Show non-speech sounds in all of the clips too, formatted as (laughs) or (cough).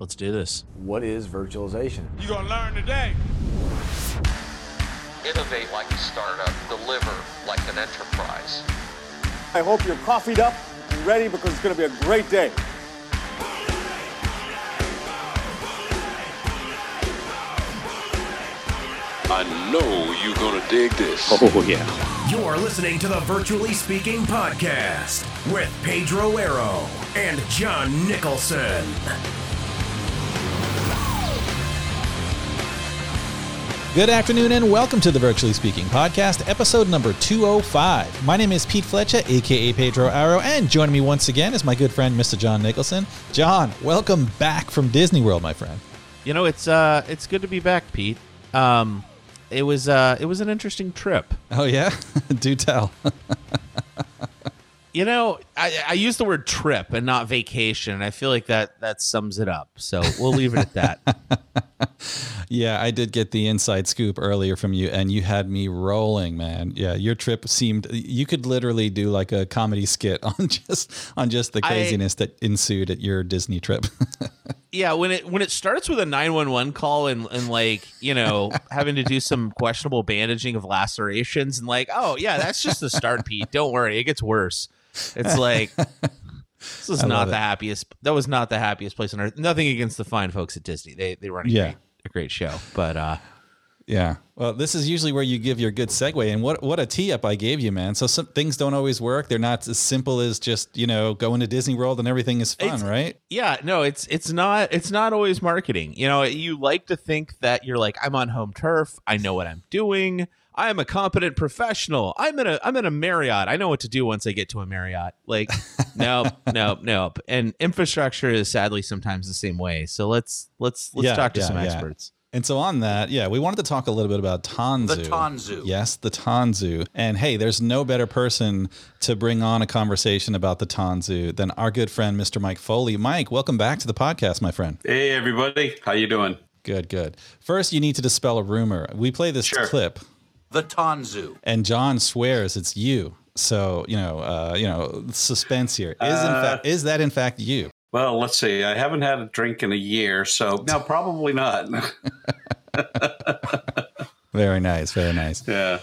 Let's do this. What is virtualization? You're going to learn today. Innovate like a startup, deliver like an enterprise. I hope you're coffeeed up and ready because it's going to be a great day. I know you're gonna dig this. Oh, oh, yeah. You're listening to the Virtually Speaking Podcast with Pedro Arrow and John Nicholson. Good afternoon and welcome to the Virtually Speaking Podcast, episode number 205. My name is Pete Flecha, aka Pedro Arrow, and joining me once again is my good friend, Mr. John Nicholson. John, welcome back from Disney World, my friend. You know, it's uh it's good to be back, Pete. Um it was uh it was an interesting trip. Oh, yeah? (laughs) Do tell. (laughs) You know, I, I use the word trip and not vacation, and I feel like that that sums it up. So we'll leave it at that. (laughs) yeah, I did get the inside scoop earlier from you, and you had me rolling, man. Yeah, your trip seemed you could literally do like a comedy skit on (laughs) just on just the I- craziness that ensued at your Disney trip. (laughs) yeah, when it when it starts with a nine one one call and and like you know having to do some questionable bandaging of lacerations and like oh yeah that's just the start, Pete. Don't worry, it gets worse. It's like (laughs) this is not the it. happiest. That was not the happiest place on earth. Nothing against the fine folks at Disney. They they run a Yeah. great a great show, but uh Yeah. Well, this is usually where you give your good segue, and what what a tee up I gave you, man. So some things don't always work. They're not as simple as just you know going to Disney World and everything is fun, It's- right? Yeah, no, it's it's not it's not always marketing. You know, you like to think that you're like I'm on home turf. I know what I'm doing. I am a competent professional. I'm in a I'm in a Marriott. I know what to do once I get to a Marriott. Like, (laughs) nope, nope, nope. And infrastructure is sadly sometimes the same way. So let's let's let's Yeah, talk to yeah, some yeah. experts. And so on that, yeah, we wanted to talk a little bit about Tanzu. The Tanzu. Yes, the Tanzu. And hey, there's no better person to bring on a conversation about the Tanzu than our good friend Mr. Mike Foley. Mike, welcome back to the podcast, my friend. Hey everybody, how you doing? Good, good. First, you need to dispel a rumor. We play this Sure. clip The Tanzu. and John swears it's you. So you know, uh, you know, suspense here. Is in Uh, fact is that in fact you? Well, let's see. I haven't had a drink in a year, so no, probably not. (laughs) Very nice, very nice. yeah.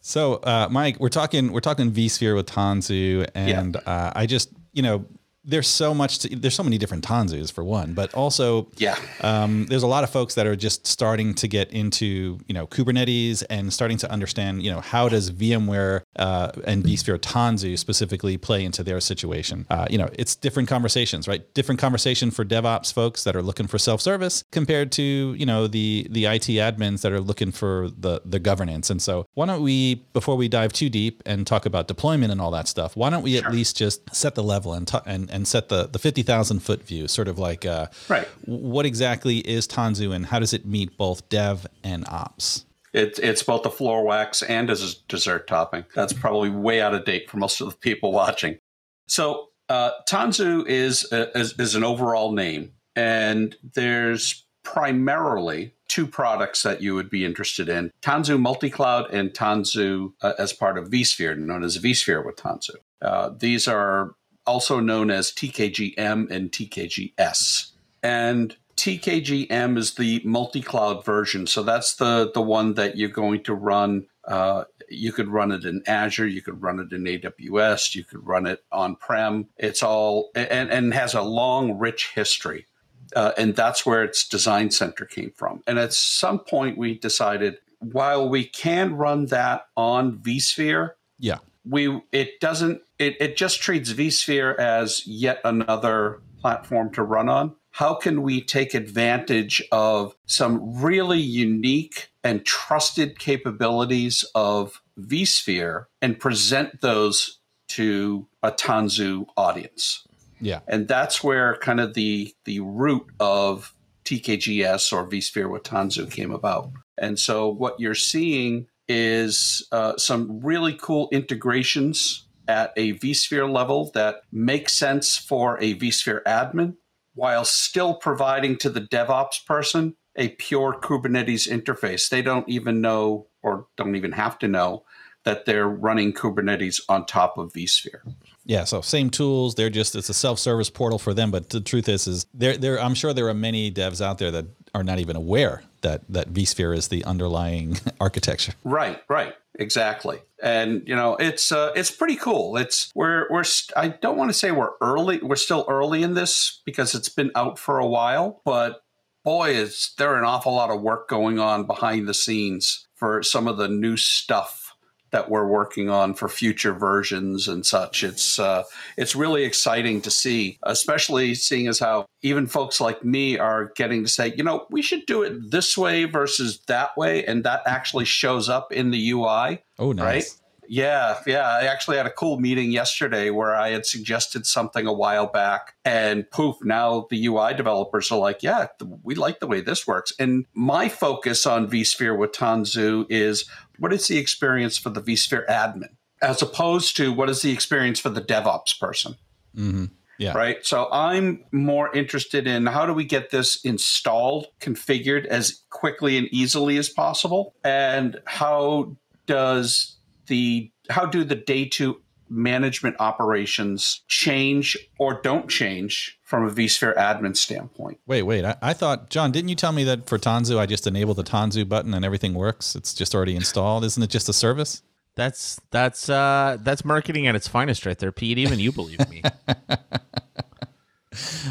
So, uh, Mike, we're talking we're talking vSphere with Tanzu, and uh, I just you know there's so much to, there's so many different Tanzus for one, but also Yeah. um, there's a lot of folks that are just starting to get into you know Kubernetes and starting to understand you know how does VMware uh, and vSphere Tanzu specifically play into their situation. Uh, you know, it's different conversations, right? Different conversation for DevOps folks that are looking for self-service compared to you know the the IT admins that are looking for the the governance. And so, why don't we before we dive too deep and talk about deployment and all that stuff, why don't we at least just set the level and ta- and and set the the fifty thousand foot view, sort of like uh, Right. what exactly is Tanzu and how does it meet both dev and ops? It's it's both a floor wax and as a dessert topping. That's probably way out of date for most of the people watching. So uh, Tanzu is, a, is is an overall name, and there's primarily two products that you would be interested in: Tanzu Multi-Cloud and Tanzu uh, as part of vSphere, known as vSphere with Tanzu. Uh, these are also known as TKGM and TKGS, and TKGM is the multi-cloud version. So that's the the one that you're going to run. Uh, you could run it in Azure, you could run it in AWS, you could run it on prem. It's all and and has a long, rich history. Uh, and that's where its design center came from. And at some point, we decided while we can run that on vSphere, Yeah. we it doesn't it, it just treats vSphere as yet another platform to run on. How can we take advantage of some really unique and trusted capabilities of vSphere and present those to a Tanzu audience? Yeah. And that's where kind of the the root of TKGS or vSphere with Tanzu came about. And so what you're seeing is uh, some really cool integrations at a vSphere level that makes sense for a vSphere admin while still providing to the DevOps person a pure Kubernetes interface. They don't even know or don't even have to know that they're running Kubernetes on top of vSphere. Yeah, so same tools. They're just it's a self-service portal for them. But the truth is, is there there I'm sure there are many devs out there that are not even aware that that vSphere is the underlying (laughs) architecture. Right, right, exactly. And you know, it's uh, it's pretty cool. It's we're we're st- I don't want to say we're early. We're still early in this because it's been out for a while. But boy, is there an awful lot of work going on behind the scenes for some of the new stuff that we're working on for future versions and such. It's uh, it's really exciting to see, especially seeing as how even folks like me are getting to say, you know, we should do it this way versus that way, and that actually shows up in the UI. Oh, nice. Right? Yeah, yeah. I actually had a cool meeting yesterday where I had suggested something a while back, and poof, now the UI developers are like, yeah, we like the way this works. And my focus on vSphere with Tanzu is what is the experience for the vSphere admin, as opposed to what is the experience for the DevOps person? Mm-hmm. Yeah. Right. So I'm more interested in how do we get this installed, configured as quickly and easily as possible, and how does the how do the day two management operations change or don't change from a vSphere admin standpoint. Wait, wait. I, I, thought, John, didn't you tell me that for Tanzu, I just enable the Tanzu button and everything works? It's just already installed. Isn't it just a service? That's that's uh that's marketing at its finest right there, Pete. Even you believe me. (laughs)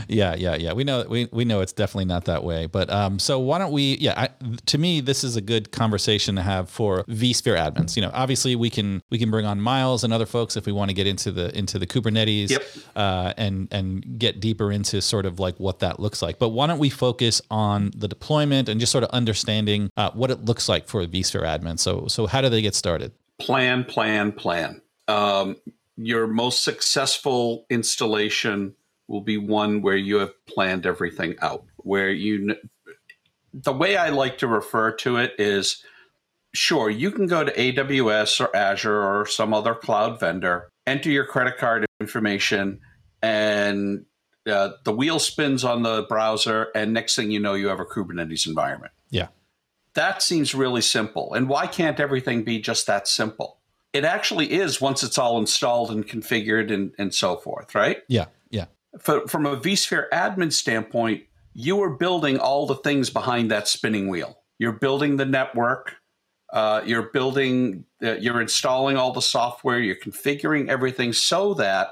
yeah, yeah, yeah. We know we we know it's definitely not that way. But um, so why don't we? Yeah, I, to me, this is a good conversation to have for vSphere admins. You know, obviously we can we can bring on Miles and other folks if we want to get into the into the Kubernetes yep. uh, and and get deeper into sort of like what that looks like. But why don't we focus on the deployment and just sort of understanding uh, what it looks like for a vSphere admin? So so how do they get started? Plan, plan, plan. Um, your most successful installation will be one where you have planned everything out, where you, the way I like to refer to it is sure, you can go to AWS or Azure or some other cloud vendor, enter your credit card information, and uh, the wheel spins on the browser, and next thing you know, you have a Kubernetes environment. Yeah. That seems really simple. And why can't everything be just that simple? It actually is once it's all installed and configured and, and so forth, right? Yeah. For, from a vSphere admin standpoint, you are building all the things behind that spinning wheel. You're building the network. Uh, you're building. Uh, you're installing all the software. You're configuring everything so that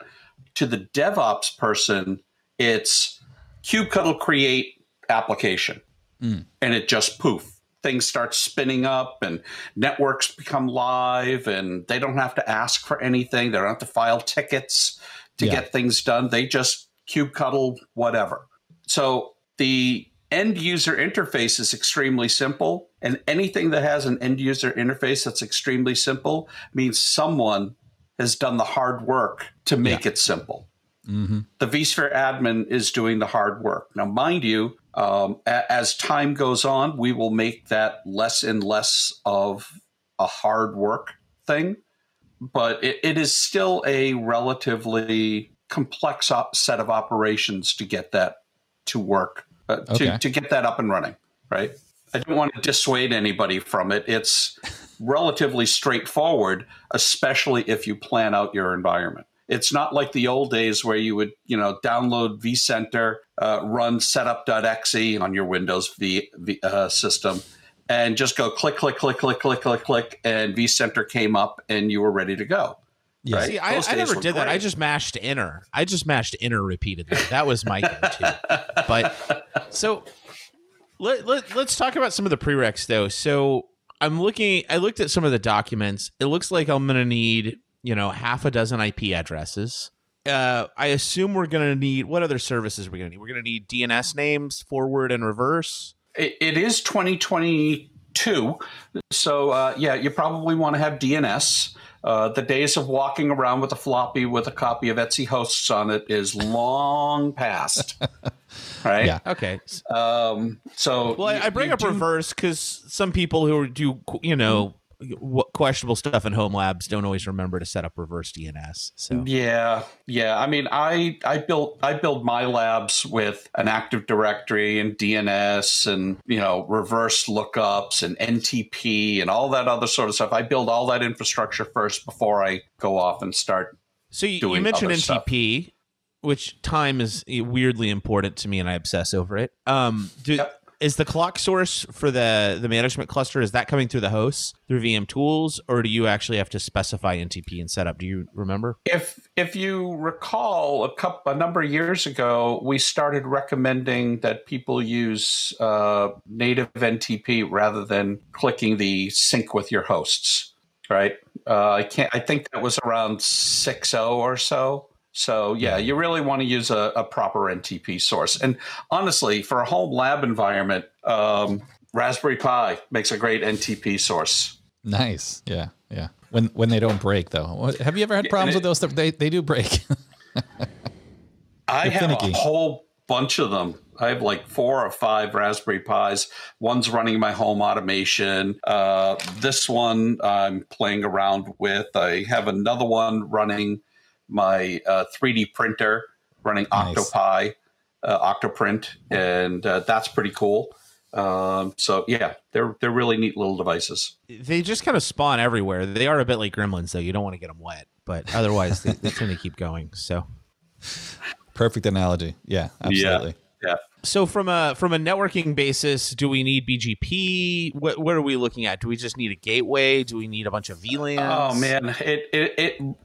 to the DevOps person, it's kubectl create application, mm. and it just poof things start spinning up and networks become live and they don't have to ask for anything they don't have to file tickets to yeah. get things done they just kubectl, whatever. So the end user interface is extremely simple. And anything that has an end user interface that's extremely simple means someone has done the hard work to make yeah. it simple. Mm-hmm. The vSphere admin is doing the hard work. Now, mind you, um, a- as time goes on, we will make that less and less of a hard work thing, but it, it is still a relatively complex op- set of operations to get that to work, uh, to, okay. to get that up and running, right? I don't want to dissuade anybody from it. It's relatively straightforward, especially if you plan out your environment. It's not like the old days where you would, you know, download vCenter, uh, run setup.exe on your Windows v, v uh, system, and just go click, click, click, click, click, click, click, and vCenter came up and you were ready to go. Yeah. Right? See, I, I never did great. that. I just mashed enter. I just mashed enter repeatedly. That was my go-to. (laughs) but so let, let, let's talk about some of the prereqs though. So I'm looking, I looked at some of the documents. It looks like I'm going to need, you know, half a dozen IP addresses. Uh, I assume we're going to need, what other services are we going to need? We're going to need DNS names, forward and reverse. it, it is 2022. So, uh, yeah, you probably want to have DNS. Uh, the days of walking around with a floppy with a copy of etc hosts on it is long past. (laughs) right? Yeah. Okay. Um, so, well, I, I bring up do... reverse because some people who do, you know, questionable stuff in home labs don't always remember to set up reverse DNS. So yeah, yeah. I mean, I I built I build my labs with an Active Directory and DNS and you know reverse lookups and NTP and all that other sort of stuff. I build all that infrastructure first before I go off and start So you, you mentioned other stuff. NTP, which time is weirdly important to me, and I obsess over it. Um, do, Yep. Is the clock source for the the management cluster is that coming through the hosts through VM tools, or do you actually have to specify NTP and setup? Do you remember? If if you recall, a couple a number of years ago, we started recommending that people use uh, native NTP rather than clicking the sync with your hosts. Right? Uh, I can't. I think that was around 6.0 or so. So yeah, you really want to use a, a proper NTP source. And honestly, for a home lab environment, um, Raspberry Pi makes a great NTP source. Nice. Yeah. Yeah. When when they don't break though. Have you ever had problems it- with those? That they they do break. (laughs) I have finicky. a whole bunch of them. I have like four or five Raspberry Pis. One's running my home automation. Uh, this one I'm playing around with. I have another one running my uh, 3D printer, running Nice. Octopi, uh, Octoprint, and uh, that's pretty cool. Um, so yeah, they're they're really neat little devices. They just kind of spawn everywhere. They are a bit like gremlins, though. You don't want to get them wet, but otherwise they, they tend to keep going. So. Perfect analogy. Yeah. Absolutely. Yeah. So from a from a networking basis, do we need BGP? What what are we looking at? Do we just need a gateway? Do we need a bunch of VLANs? Oh man, it, it it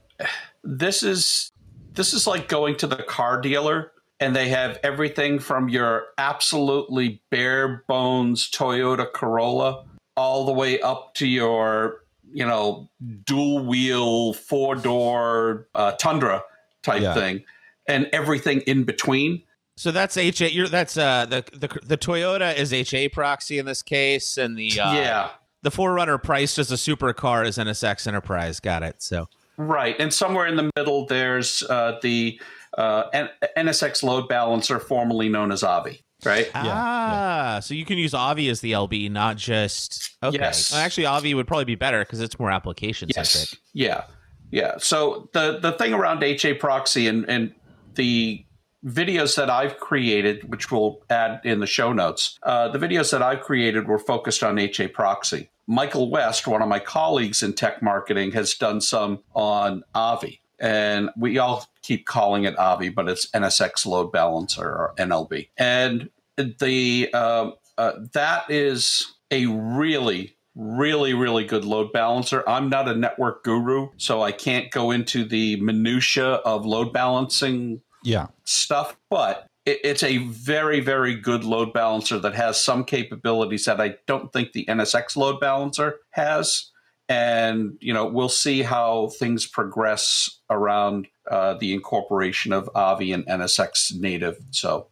this is this is like going to the car dealer and they have everything from your absolutely bare bones Toyota Corolla all the way up to your you know dual wheel four door uh, Tundra type Yeah. thing and everything in between. So that's HA. You're, that's uh the, the the Toyota is HA proxy in this case, and the uh, yeah. the 4Runner priced as a supercar is NSX Enterprise. Got it. So Right, and somewhere in the middle, there's uh, the uh, N- NSX load balancer, formerly known as Avi. Right. ah, so you can use Avi as the LB, not just okay. Yes. Well, Actually, Avi would probably be better because it's more application Yes. centric. Yeah. Yeah. So the the thing around HA proxy and and the videos that I've created, which we'll add in the show notes, uh, the videos that I've created were focused on HA proxy. Michael West, one of my colleagues in tech marketing, has done some on Avi. And we all keep calling it Avi, but it's NSX load balancer or NLB. And the um, uh, that is a really really really good load balancer i'm not a network guru so i can't go into the minutia of load balancing Yeah. stuff but it's a very very good load balancer that has some capabilities that i don't think the nsx load balancer has. And you know we'll see how things progress around uh, the incorporation of avi and nsx native. So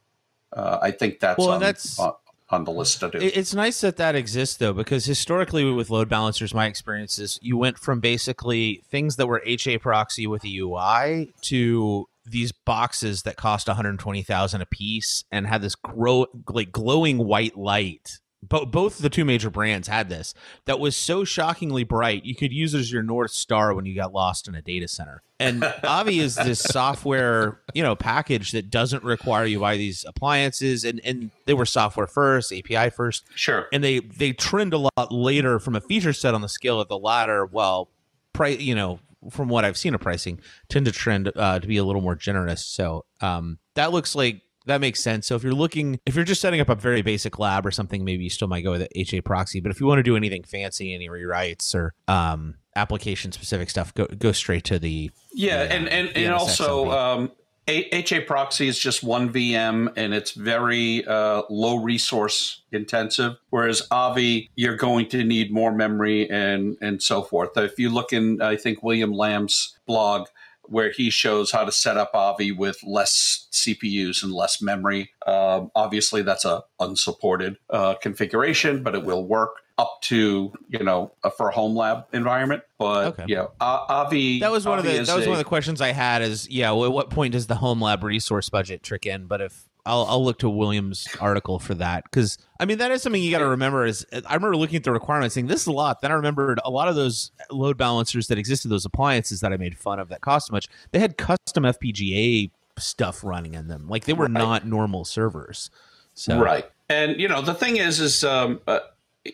uh, i think that's Well, on, that's- on, on the list to do. It's nice that that exists though, because historically with load balancers, my experience is you went from basically things that were HA proxy with a UI to these boxes that cost 120,000 a piece and had this grow like glowing white light. Bo- both the two major brands had this that was so shockingly bright you could use it as your north star when you got lost in a data center. And (laughs) Avi is this software, you know, package that doesn't require you buy these appliances, and and they were software first, API first sure and they they trend a lot later from a feature set on the scale of the latter well price you know from what i've seen of pricing tend to trend uh, to be a little more generous. So um, that looks like that makes sense. So if you're looking if you're just setting up a very basic lab or something maybe you still might go with the ha proxy. But if you want to do anything fancy any rewrites or um, application specific stuff go go straight to the Yeah, the, uh, and and, and also um, HA proxy is just one VM and it's very uh, low resource intensive. Whereas Avi, you're going to need more memory and and so forth. If you look in, I think William Lam's blog. Where he shows how to set up Avi with less CPUs and less memory. Um, obviously, that's a unsupported uh, configuration, but it will work up to you know a, for a home lab environment. But Okay. yeah, A- Avi. that was one of the that was a- one of the questions I had is yeah well, at what point does the home lab resource budget trick in but if I'll, I'll look to Williams article for that because I mean that is something you got to remember is I remember looking at the requirements saying this is a lot then I remembered a lot of those load balancers that existed those appliances that I made fun of that cost so much they had custom FPGA stuff running in them like they were not normal servers so Right. And you know, the thing is is um, uh,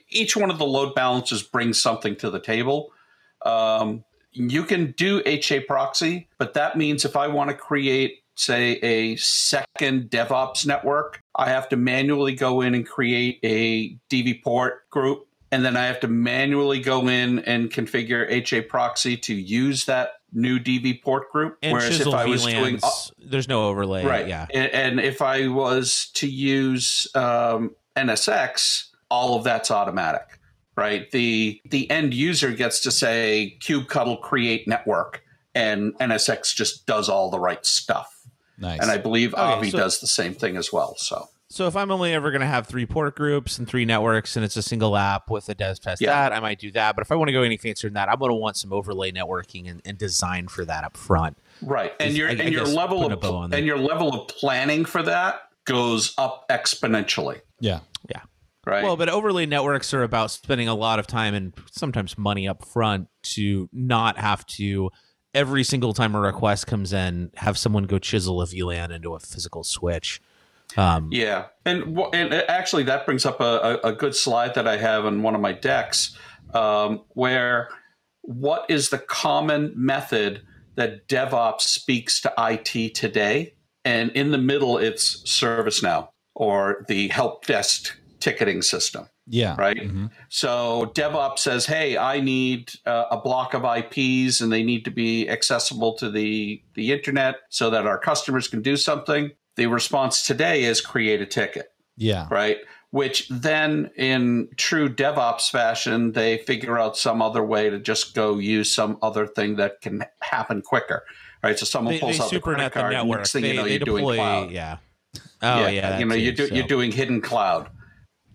each one of the load balancers brings something to the table. Um, you can do HA proxy, but that means if I want to create, say, a second DevOps network, I have to manually go in and create a DV port group. And then I have to manually go in and configure HA proxy to use that new DV port group. And Whereas if I was doing there's no overlay. right, Yeah. and, and if I was to use um, NSX, all of that's automatic, right? The the end user gets to say kubectl create network, and NSX just does all the right stuff. Nice. And I believe Avi so- does the same thing as well. So So if I'm only ever going to have three port groups and three networks, and it's a single app with a dev test Yeah. that, I might do that. But if I want to go any fancier than that, I'm going to want some overlay networking and, and design for that up front. right, and your I- and I your level of bow on that. and your level of planning for that goes up exponentially. yeah. Yeah. Right. Well, but overlay networks are about spending a lot of time and sometimes money up front to not have to every single time a request comes in have someone go chisel a VLAN into a physical switch. Um, Yeah, and and actually that brings up a, a, a good slide that I have on one of my decks, um, where what is the common method that DevOps speaks to IT today? And in the middle, it's ServiceNow or the help desk ticketing system Yeah. right? Mhm. So DevOps says, "Hey, I need uh, a block of IPs, and they need to be accessible to the the internet so that our customers can do something." The response today is create a ticket, Yeah. right? Which then, in true DevOps fashion, they figure out some other way to just go use some other thing that can happen quicker, right? So someone they, pulls they out the credit the card, network. next thing they you know, you're deploy, doing cloud. yeah. Oh yeah, you that know, you're, too, do, you're doing hidden cloud.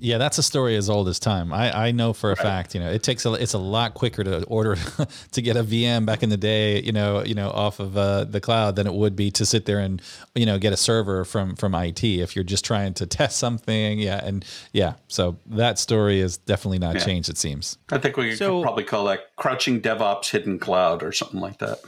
Yeah, that's a story as old as time. I, I know for a fact, you know, it takes a it's a lot quicker to order (laughs) to get a VM back in the day, you know, you know, off of uh, the cloud than it would be to sit there and you know get a server from from IT if you're just trying to test something. Yeah, and yeah, so that story is definitely not Yeah. changed. It seems. I think we So- could probably call that crouching DevOps hidden cloud or something like that.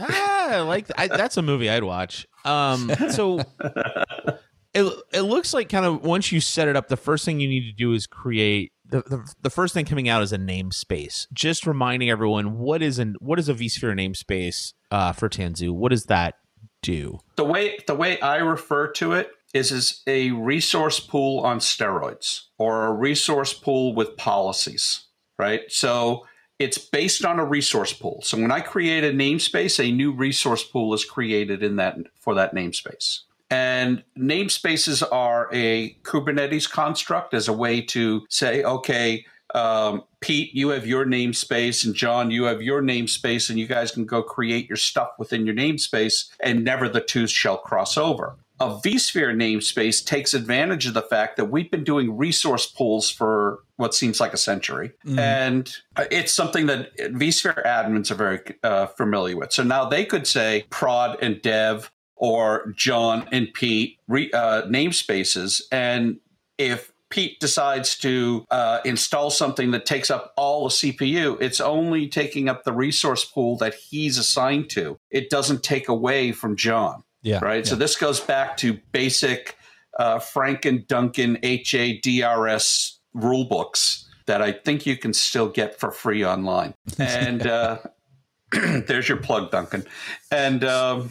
ah, like I, that's a movie I'd watch. Um, so (laughs) it it looks like kind of once you set it up, the first thing you need to do is create the, the, the first thing coming out is a namespace. Just reminding everyone what is an what is a vSphere namespace uh, for Tanzu? What does that do? the way the way I refer to it is is a resource pool on steroids or a resource pool with policies, right? So it's based on a resource pool. So when I create a namespace, a new resource pool is created in that for that namespace. And namespaces are a Kubernetes construct as a way to say, okay, um, Pete, you have your namespace, and John, you have your namespace, and you guys can go create your stuff within your namespace, and never the two shall cross over. A vSphere namespace takes advantage of the fact that we've been doing resource pools for what seems like a century. And it's something that vSphere admins are very uh, familiar with. So now they could say prod and dev or John and Pete re, uh, namespaces. And if Pete decides to uh, install something that takes up all the CPU, it's only taking up the resource pool that he's assigned to. It doesn't take away from John, Yeah. right? So this goes back to basic uh, Frank and Duncan HADRS rule books that I think you can still get for free online. (laughs) And uh, (clears throat) there's your plug, Duncan. And um,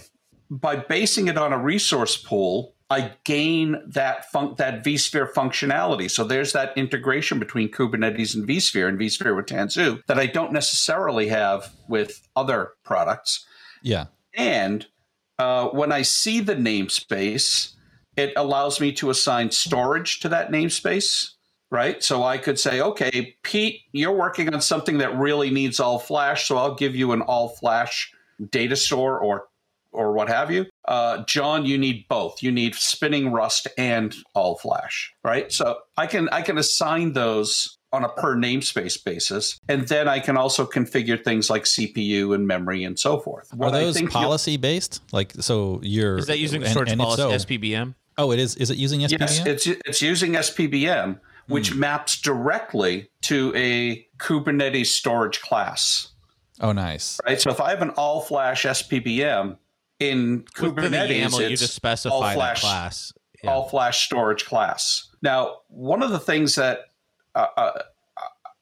by basing it on a resource pool, I gain that fun- that vSphere functionality. So there's that integration between Kubernetes and vSphere and vSphere with Tanzu that I don't necessarily have with other products. Yeah. And uh, when I see the namespace, it allows me to assign storage to that namespace, right? So I could say, okay, Pete, you're working on something that really needs all flash, so I'll give you an all flash data store or or what have you. Uh, John, you need both. You need spinning Rust and all flash, right? So I can I can assign those on a per namespace basis, and then I can also configure things like CPU and memory and so forth. Are What I those think policy based? Like, so you're Is that using and- storage and if policy so- SPBM? Oh, it is. Is it using SPBM? Yes, it's it's using SPBM, which Hmm. maps directly to a Kubernetes storage class. oh, nice. Right. So if I have an all flash SPBM in Kubernetes, YAML, you it's just specify all flash, class. Yeah. all flash storage class. Now, one of the things that uh, uh,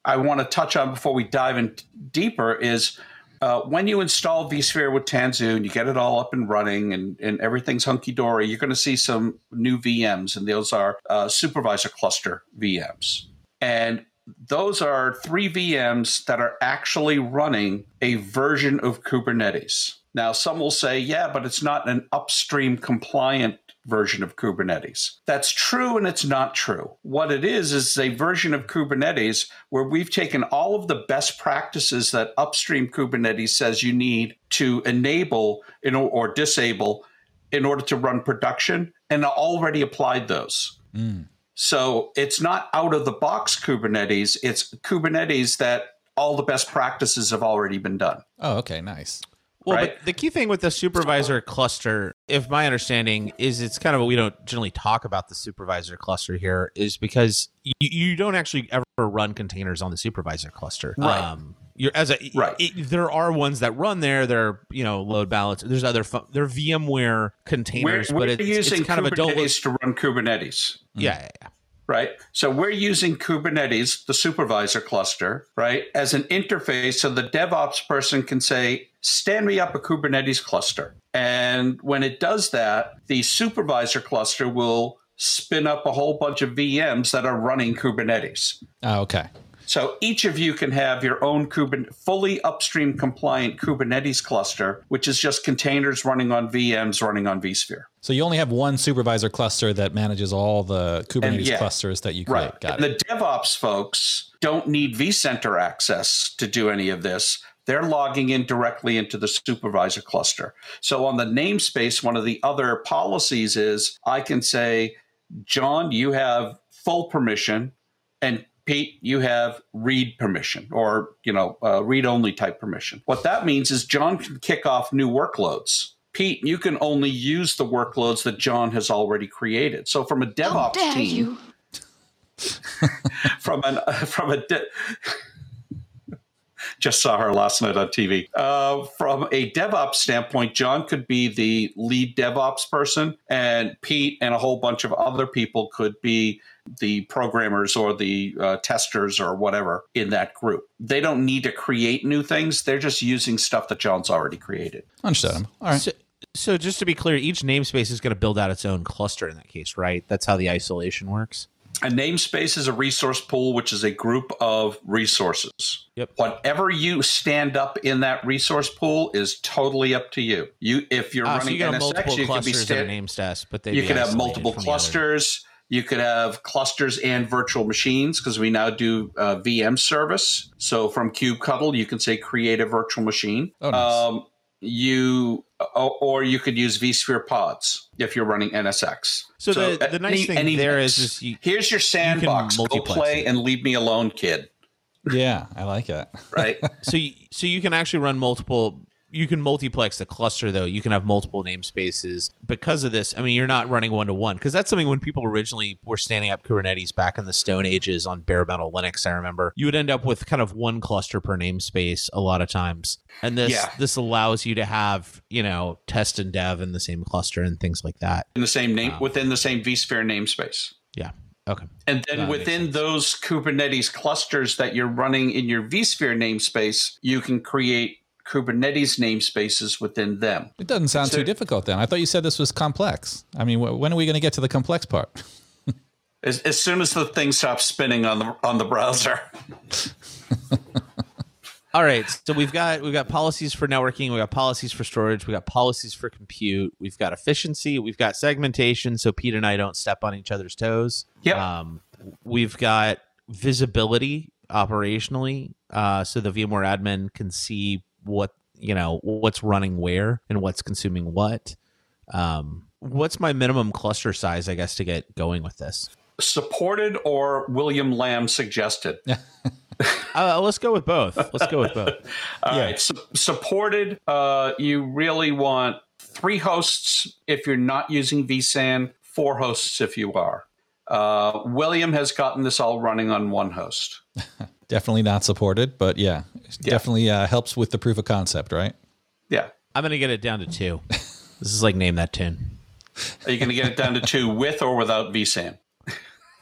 I want to touch on before we dive in deeper is uh, when you install vSphere with Tanzu and you get it all up and running and, and everything's hunky dory, you're going to see some new VMs, and those are uh, supervisor cluster VMs. And those are three VMs that are actually running a version of Kubernetes. Now, some will say, yeah, but it's not an upstream compliant version of Kubernetes. That's true and it's not true. What it is is a version of Kubernetes where we've taken all of the best practices that upstream Kubernetes says you need to enable in, or disable in order to run production and already applied those. Mm. So it's not out of the box Kubernetes, it's Kubernetes that all the best practices have already been done. Oh, okay, nice. Well, right? but the key thing with the supervisor cluster, if my understanding is, it's kind of we don't generally talk about the supervisor cluster here, is because you, you don't actually ever run containers on the supervisor cluster. Right. Um, you're as a Right. it- there are ones that run there. There are you know load balance. There's other fu- they're VMware We're, containers, we're but it's, using it's kind of a to run Kubernetes. Yeah, yeah, yeah. Right? So we're using Kubernetes, the supervisor cluster, right, as an interface so the DevOps person can say, stand me up a Kubernetes cluster. And when it does that, the supervisor cluster will spin up a whole bunch of VMs that are running Kubernetes. Oh, okay. So each of you can have your own Kubernetes, fully upstream compliant Kubernetes cluster, which is just containers running on VMs running on vSphere. So you only have one supervisor cluster that manages all the Kubernetes yeah. clusters that you create. Right. Got and it. the DevOps folks don't need vCenter access to do any of this. They're logging in directly into the supervisor cluster. So on the namespace, one of the other policies is I can say, John, you have full permission, and Pete, you have read permission or you know uh, read only type permission. What that means is John can kick off new workloads. Pete, you can only use the workloads that John has already created. So from a DevOps team, you. (laughs) from an from a de- (laughs) just saw her last night on TV. Uh, from a DevOps standpoint, John could be the lead DevOps person, and Pete and a whole bunch of other people could be the programmers or the uh, testers or whatever in that group. They don't need to create new things; they're just using stuff that John's already created. Understood. All right. So, so just to be clear, each namespace is going to build out its own cluster in that case, right? That's how the isolation works. A namespace is a resource pool, which is a group of resources. Yep. Whatever you stand up in that resource pool is totally up to you. You, if you're so running you can NSX, you could be clusters in a stand, namespace, but they you can have multiple clusters. You could have clusters and virtual machines because we now do uh, VM service. So from kubectl, you can say create a virtual machine. Oh, nice. um, you or, you could use vSphere pods if you're running NSX. So the- uh, the nice thing there is- is you- here's your sandbox. Go play it. and leave me alone, kid. Yeah, I like it. Right? (laughs) so you, so you can actually run multiple you can multiplex the cluster though. You can have multiple namespaces. Because of this i mean you're not running one to one. Because that's something when people originally were standing up kubernetes back in the stone ages on bare metal linux i remember you would end up with kind of one cluster per namespace a lot of times. And this Yeah. this allows you to have you know test and dev in the same cluster and things like that. In the same name um, within the same vSphere namespace. yeah. Okay. And then That within those Kubernetes clusters that you're running in your vSphere namespace, you can create Kubernetes namespaces within them. It doesn't sound So- too difficult then. I thought you said this was complex. I mean, wh- when are we going to get to the complex part? (laughs) As, as soon as the thing stops spinning on the on the browser. (laughs) All right, so we've got we've got policies for networking, we've got policies for storage, we've got policies for compute, we've got efficiency, we've got segmentation, so Pete and I don't step on each other's toes. Yep. Um, we've got visibility operationally, uh, so the VMware admin can see what you know what's running where and what's consuming what. Um, what's my minimum cluster size, I guess, to get going with this? Supported or William Lam suggested. (laughs) Uh, let's go with both. Let's go with both. (laughs) All right, su- supported. Uh, you really want three hosts if you're not using vSAN, four hosts if you are. Uh, William has gotten this all running on one host. (laughs) Definitely not supported, but yeah, Yeah. definitely uh, helps with the proof of concept, right? Yeah. I'm gonna get it down to two. This is like name that tune. Are you going to get it down to two with or without vSAN?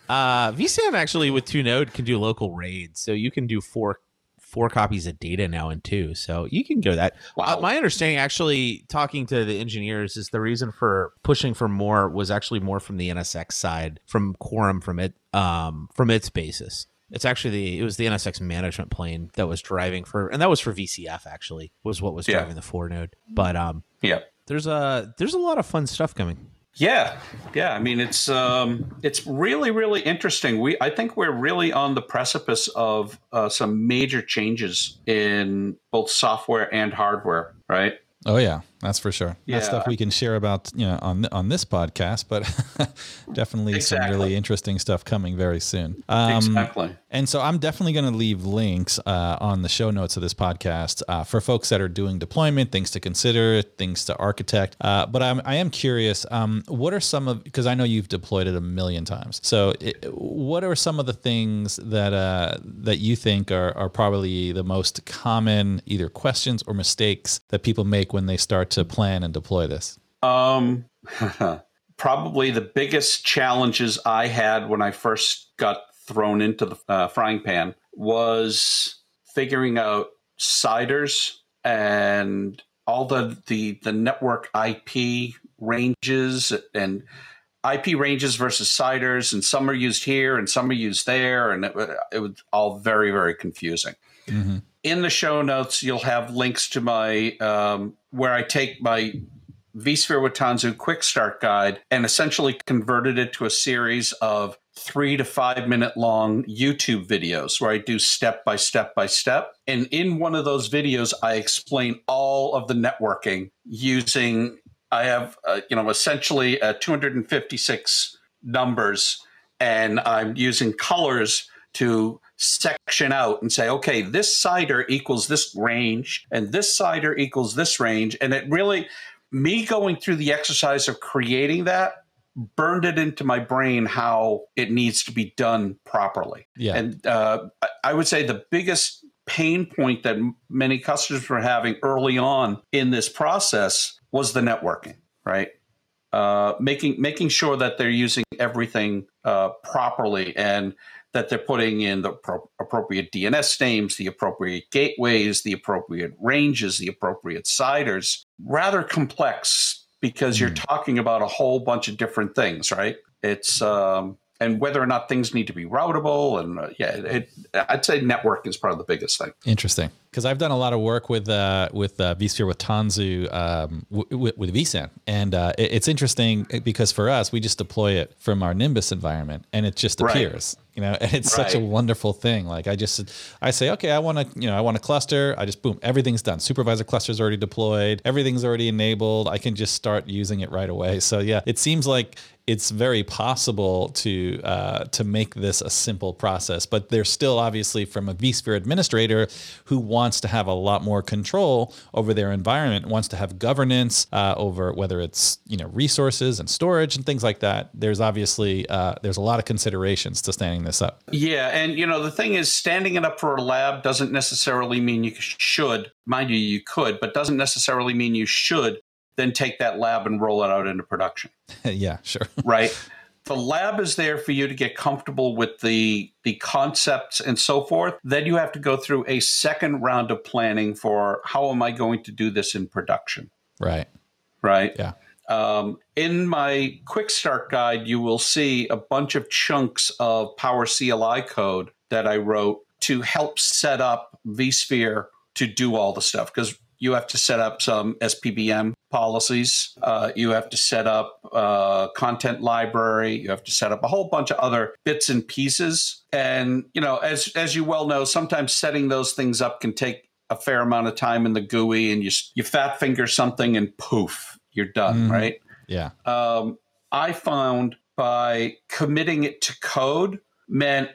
Uh, vSAN actually with two node can do local raids, so you can do four four copies of data now in two. So you can go that. Wow. Uh, my understanding, actually, talking to the engineers, is the reason for pushing for more was actually more from the NSX side, from Quorum, from it, um, from its basis. It's actually the it was the NSX management plane that was driving for, and that was for VCF actually was what was Yeah. driving the four node. But um, Yeah. there's a there's a lot of fun stuff coming. Yeah, yeah. I mean, it's um, it's really, really interesting. We, I think, we're really on the precipice of uh, some major changes in both software and hardware. Right? Oh yeah, that's for sure. Yeah. That's stuff we can share about you know on on this podcast, but (laughs) definitely some really interesting stuff coming very soon. Um, exactly. And so I'm definitely going to leave links uh, on the show notes of this podcast uh, for folks that are doing deployment, things to consider, things to architect. Uh, but I'm, I am curious, um, what are some of, because I know you've deployed it a million times. So it, what are some of the things that uh, that you think are, are probably the most common either questions or mistakes that people make when they start to plan and deploy this? Um, (laughs) probably the biggest challenges I had when I first got thrown into the uh, frying pan was figuring out CIDRs and all the, the the network IP ranges and IP ranges versus CIDRs, and some are used here and some are used there, and it, it was all very very confusing in the show notes, you'll have links to my um, where I take my vSphere with Tanzu quick start guide and essentially converted it to a series of three to five minute long YouTube videos where I do step by step by step. And in one of those videos, I explain all of the networking using, I have, uh, you know, essentially uh, 256 numbers and I'm using colors to section out and say, okay, this CIDR equals this range, and this CIDR equals this range. And it really, me going through the exercise of creating that burned it into my brain how it needs to be done properly. Yeah. And uh, I- would say the biggest pain point that many customers were having early on in this process was the networking, right? Uh, making making sure that they're using everything uh, properly and that they're putting in the pro- appropriate DNS names, the appropriate gateways, the appropriate ranges, the appropriate CIDRs. Rather complex because you're talking about a whole bunch of different things, right? It's um, and whether or not things need to be routable, and uh, yeah, it, I'd say network is probably the biggest thing. Interesting, because I've done a lot of work with uh, with uh, vSphere with Tanzu um, w- w- with vSAN, and uh, it- it's interesting because for us, we just deploy it from our Nimbus environment, and it just Right. appears. You know, (laughs) and it's such a wonderful thing. Like I just, I say, okay, I want to, you know, I want a cluster. I just boom, everything's done. Supervisor cluster's already deployed. Everything's already enabled. I can just start using it right away. So yeah, it seems like it's very possible to uh, to make this a simple process, but there's still obviously from a vSphere administrator who wants to have a lot more control over their environment, wants to have governance uh, over whether it's you know resources and storage and things like that. There's obviously uh, there's a lot of considerations to standing this up. Yeah, and you know the thing is, standing it up for a lab doesn't necessarily mean you should. Mind you, you could, but doesn't necessarily mean you should then take that lab and roll it out into production. (laughs) yeah, sure. (laughs) right? The lab is there for you to get comfortable with the the concepts and so forth. Then you have to go through a second round of planning for how am I going to do this in production, right. right? Yeah. Um, in my quick start guide, you will see a bunch of chunks of PowerCLI code that I wrote to help set up vSphere to do all the stuff because you have to set up some SPBM policies. Uh, you have to set up uh, content library. You have to set up a whole bunch of other bits and pieces. And you know, as as you well know, sometimes setting those things up can take a fair amount of time in the GUI, and you you fat finger something, and poof, you're done, Mhm. right? Yeah. um, I found by committing it to code meant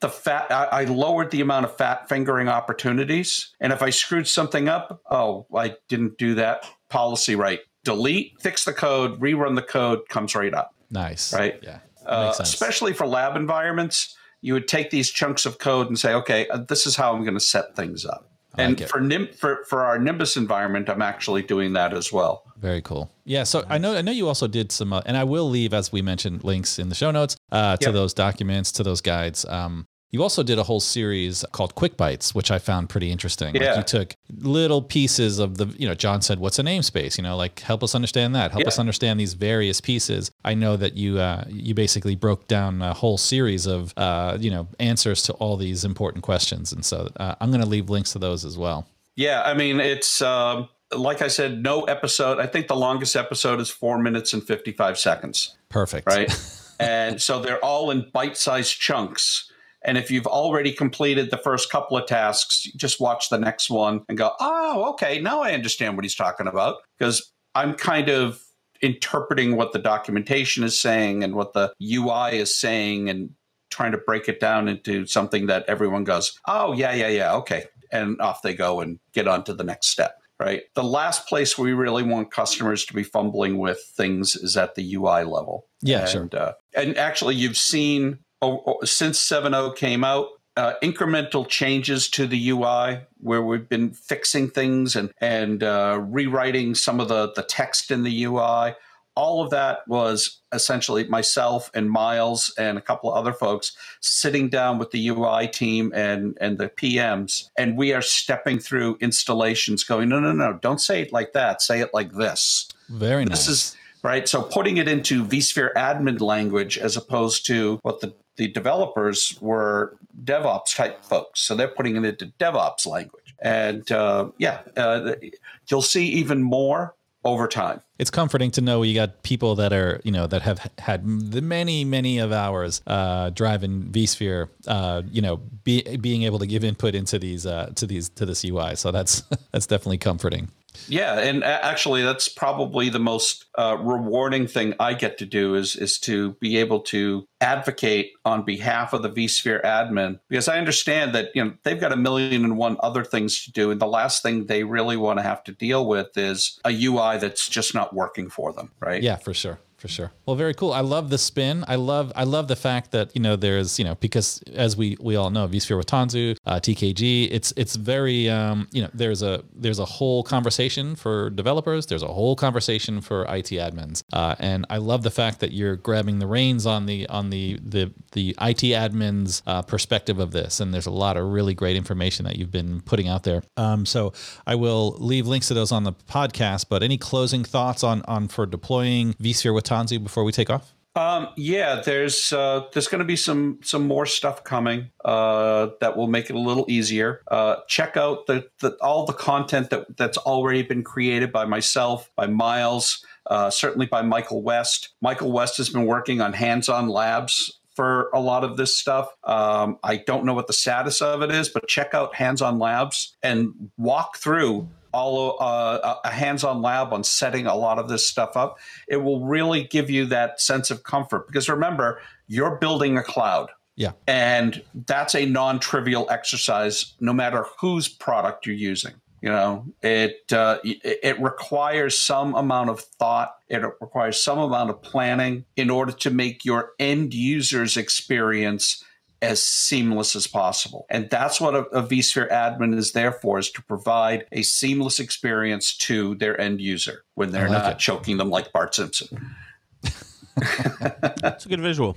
the fat I, I lowered the amount of fat fingering opportunities and if i screwed something up oh i didn't do that policy right delete fix the code rerun the code comes right up Nice. Right. Yeah. uh, especially for lab environments you would take these chunks of code and say okay uh, this is how i'm going to set things up and like for, Nim- for for our nimbus environment i'm actually doing that as well Very cool. Yeah. So I know I know you also did some, uh, and I will leave as we mentioned links in the show notes uh, to Yep. those documents, to those guides. Um, You also did a whole series called Quick Bites, which I found pretty interesting. Like Yeah. you took little pieces of the, you know, John said, "What's a namespace?" You know, like help us understand that. Help Yeah. us understand these various pieces. I know that you uh, you basically broke down a whole series of, uh, you know, answers to all these important questions, and so uh, I'm going to leave links to those as well. Yeah, I mean, it's um, like I said, no episode. I think the longest episode is four minutes and 55 seconds, Perfect. right? (laughs) and so they're all in bite sized chunks. And if you've already completed the first couple of tasks, just watch the next one and go, oh, okay, now I understand what he's talking about. Because I'm kind of interpreting what the documentation is saying and what the UI is saying and trying to break it down into something that everyone goes, oh, yeah, yeah, yeah, okay. And off they go and get on to the next step. Right. The last place we really want customers to be fumbling with things is at the UI level. Yeah, and, sure. Uh, and actually, you've seen since 7.0 came out, uh, incremental changes to the UI where we've been fixing things and and uh, rewriting some of the the text in the UI. All of that was essentially myself and Miles and a couple of other folks sitting down with the UI team and and the PMs, and we are stepping through installations, going, no, no, no, don't say it like that. Say it like this Very nice. this is right so putting it into vsphere admin language as opposed to what the, the developers were devops type folks so they're putting it into devops language and uh, yeah uh, you'll see even more over time it's comforting to know you got people that are you know that have had the many many of hours uh, driving vSphere, uh, you know, be, being able to give input into these uh, to these to this UI. So that's (laughs) that's definitely comforting. Yeah, and actually, that's probably the most uh, rewarding thing I get to do is is to be able to advocate on behalf of the vSphere admin because I understand that you know they've got a million and one other things to do, and the last thing they really want to have to deal with is a UI that's just not working for them, right? Yeah, for sure. For sure. Well, very cool. I love the spin. I love I love the fact that you know there's you know because as we we all know vSphere with Tanzu, uh, TKG. It's it's very um, you know there's a there's a whole conversation for developers. There's a whole conversation for IT admins, uh, and I love the fact that you're grabbing the reins on the on the the the IT admins uh, perspective of this. And there's a lot of really great information that you've been putting out there. Um, so I will leave links to those on the podcast. But any closing thoughts on on for deploying vSphere with Tanzu before we take off? Um, yeah, there's uh, there's going to be some some more stuff coming uh, that will make it a little easier. Uh, check out the, the all the content that that's already been created by myself, by Miles, uh, certainly by Michael West. Michael West has been working on hands-on labs for a lot of this stuff. Um, I don't know what the status of it is, but check out Hands On Labs and walk through all uh, a hands-on lab on setting a lot of this stuff up. It will really give you that sense of comfort because remember, you're building a cloud. Yeah. And that's a non-trivial exercise, no matter whose product you're using. You know, it uh, it it requires some amount of thought. It requires some amount of planning in order to make your end user's experience as seamless as possible. And that's what a, a vSphere admin is there for, is to provide a seamless experience to their end user when they're like not it. choking them like Bart Simpson. (laughs) That's a good visual.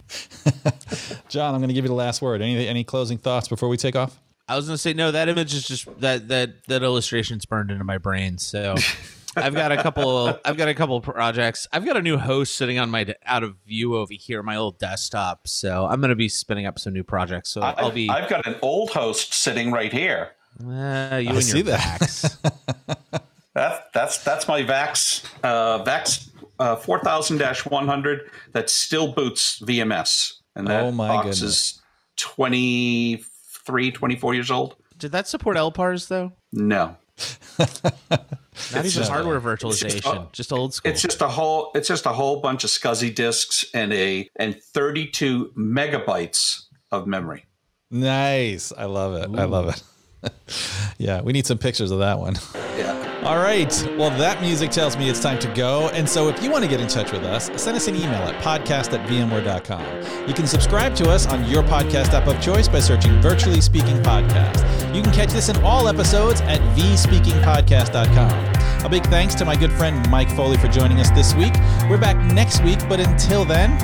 (laughs) John, I'm going to give you the last word. Any any closing thoughts before we take off? I was gonna say no. That image is just that that that illustration's burned into my brain. So (laughs) I've got a couple. I've got a couple projects. I've got a new host sitting on my d- out of view over here, my old desktop. So I'm gonna be spinning up some new projects. So I'll be. I've got an old host sitting right here. Uh, you I and see your that. Vax. (laughs) That, that's that's my Vax uh, Vax uh, four thousand one hundred that still boots VMS, and that Oh my box goodness. is 23, 24 years old. Did that support LPARs though? No, (laughs) Not even just- hardware it's just- virtualization, just old school. it's just a whole it's just a whole bunch of SCSI disks and a and thirty two megabytes of memory. Nice. I love it. I love it. (laughs) yeah, we need some pictures of that one. Yeah. All right. Well, that music tells me it's time to go. And so if you want to get in touch with us, send us an email at podcast at vmware.com. You can subscribe to us on your podcast app of choice by searching Virtually Speaking Podcast. You can catch this in all episodes at vspeakingpodcast.com. A big thanks to my good friend Mike Foley for joining us this week. We're back next week, but until then,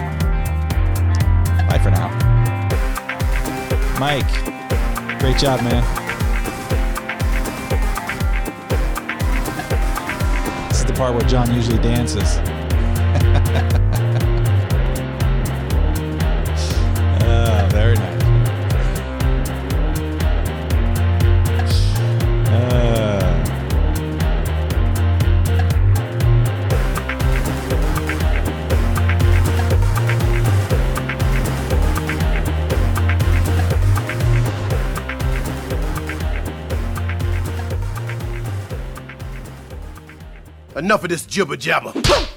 bye for now. Mike, great job, man. Part where John usually dances. Enough of this jibber jabber.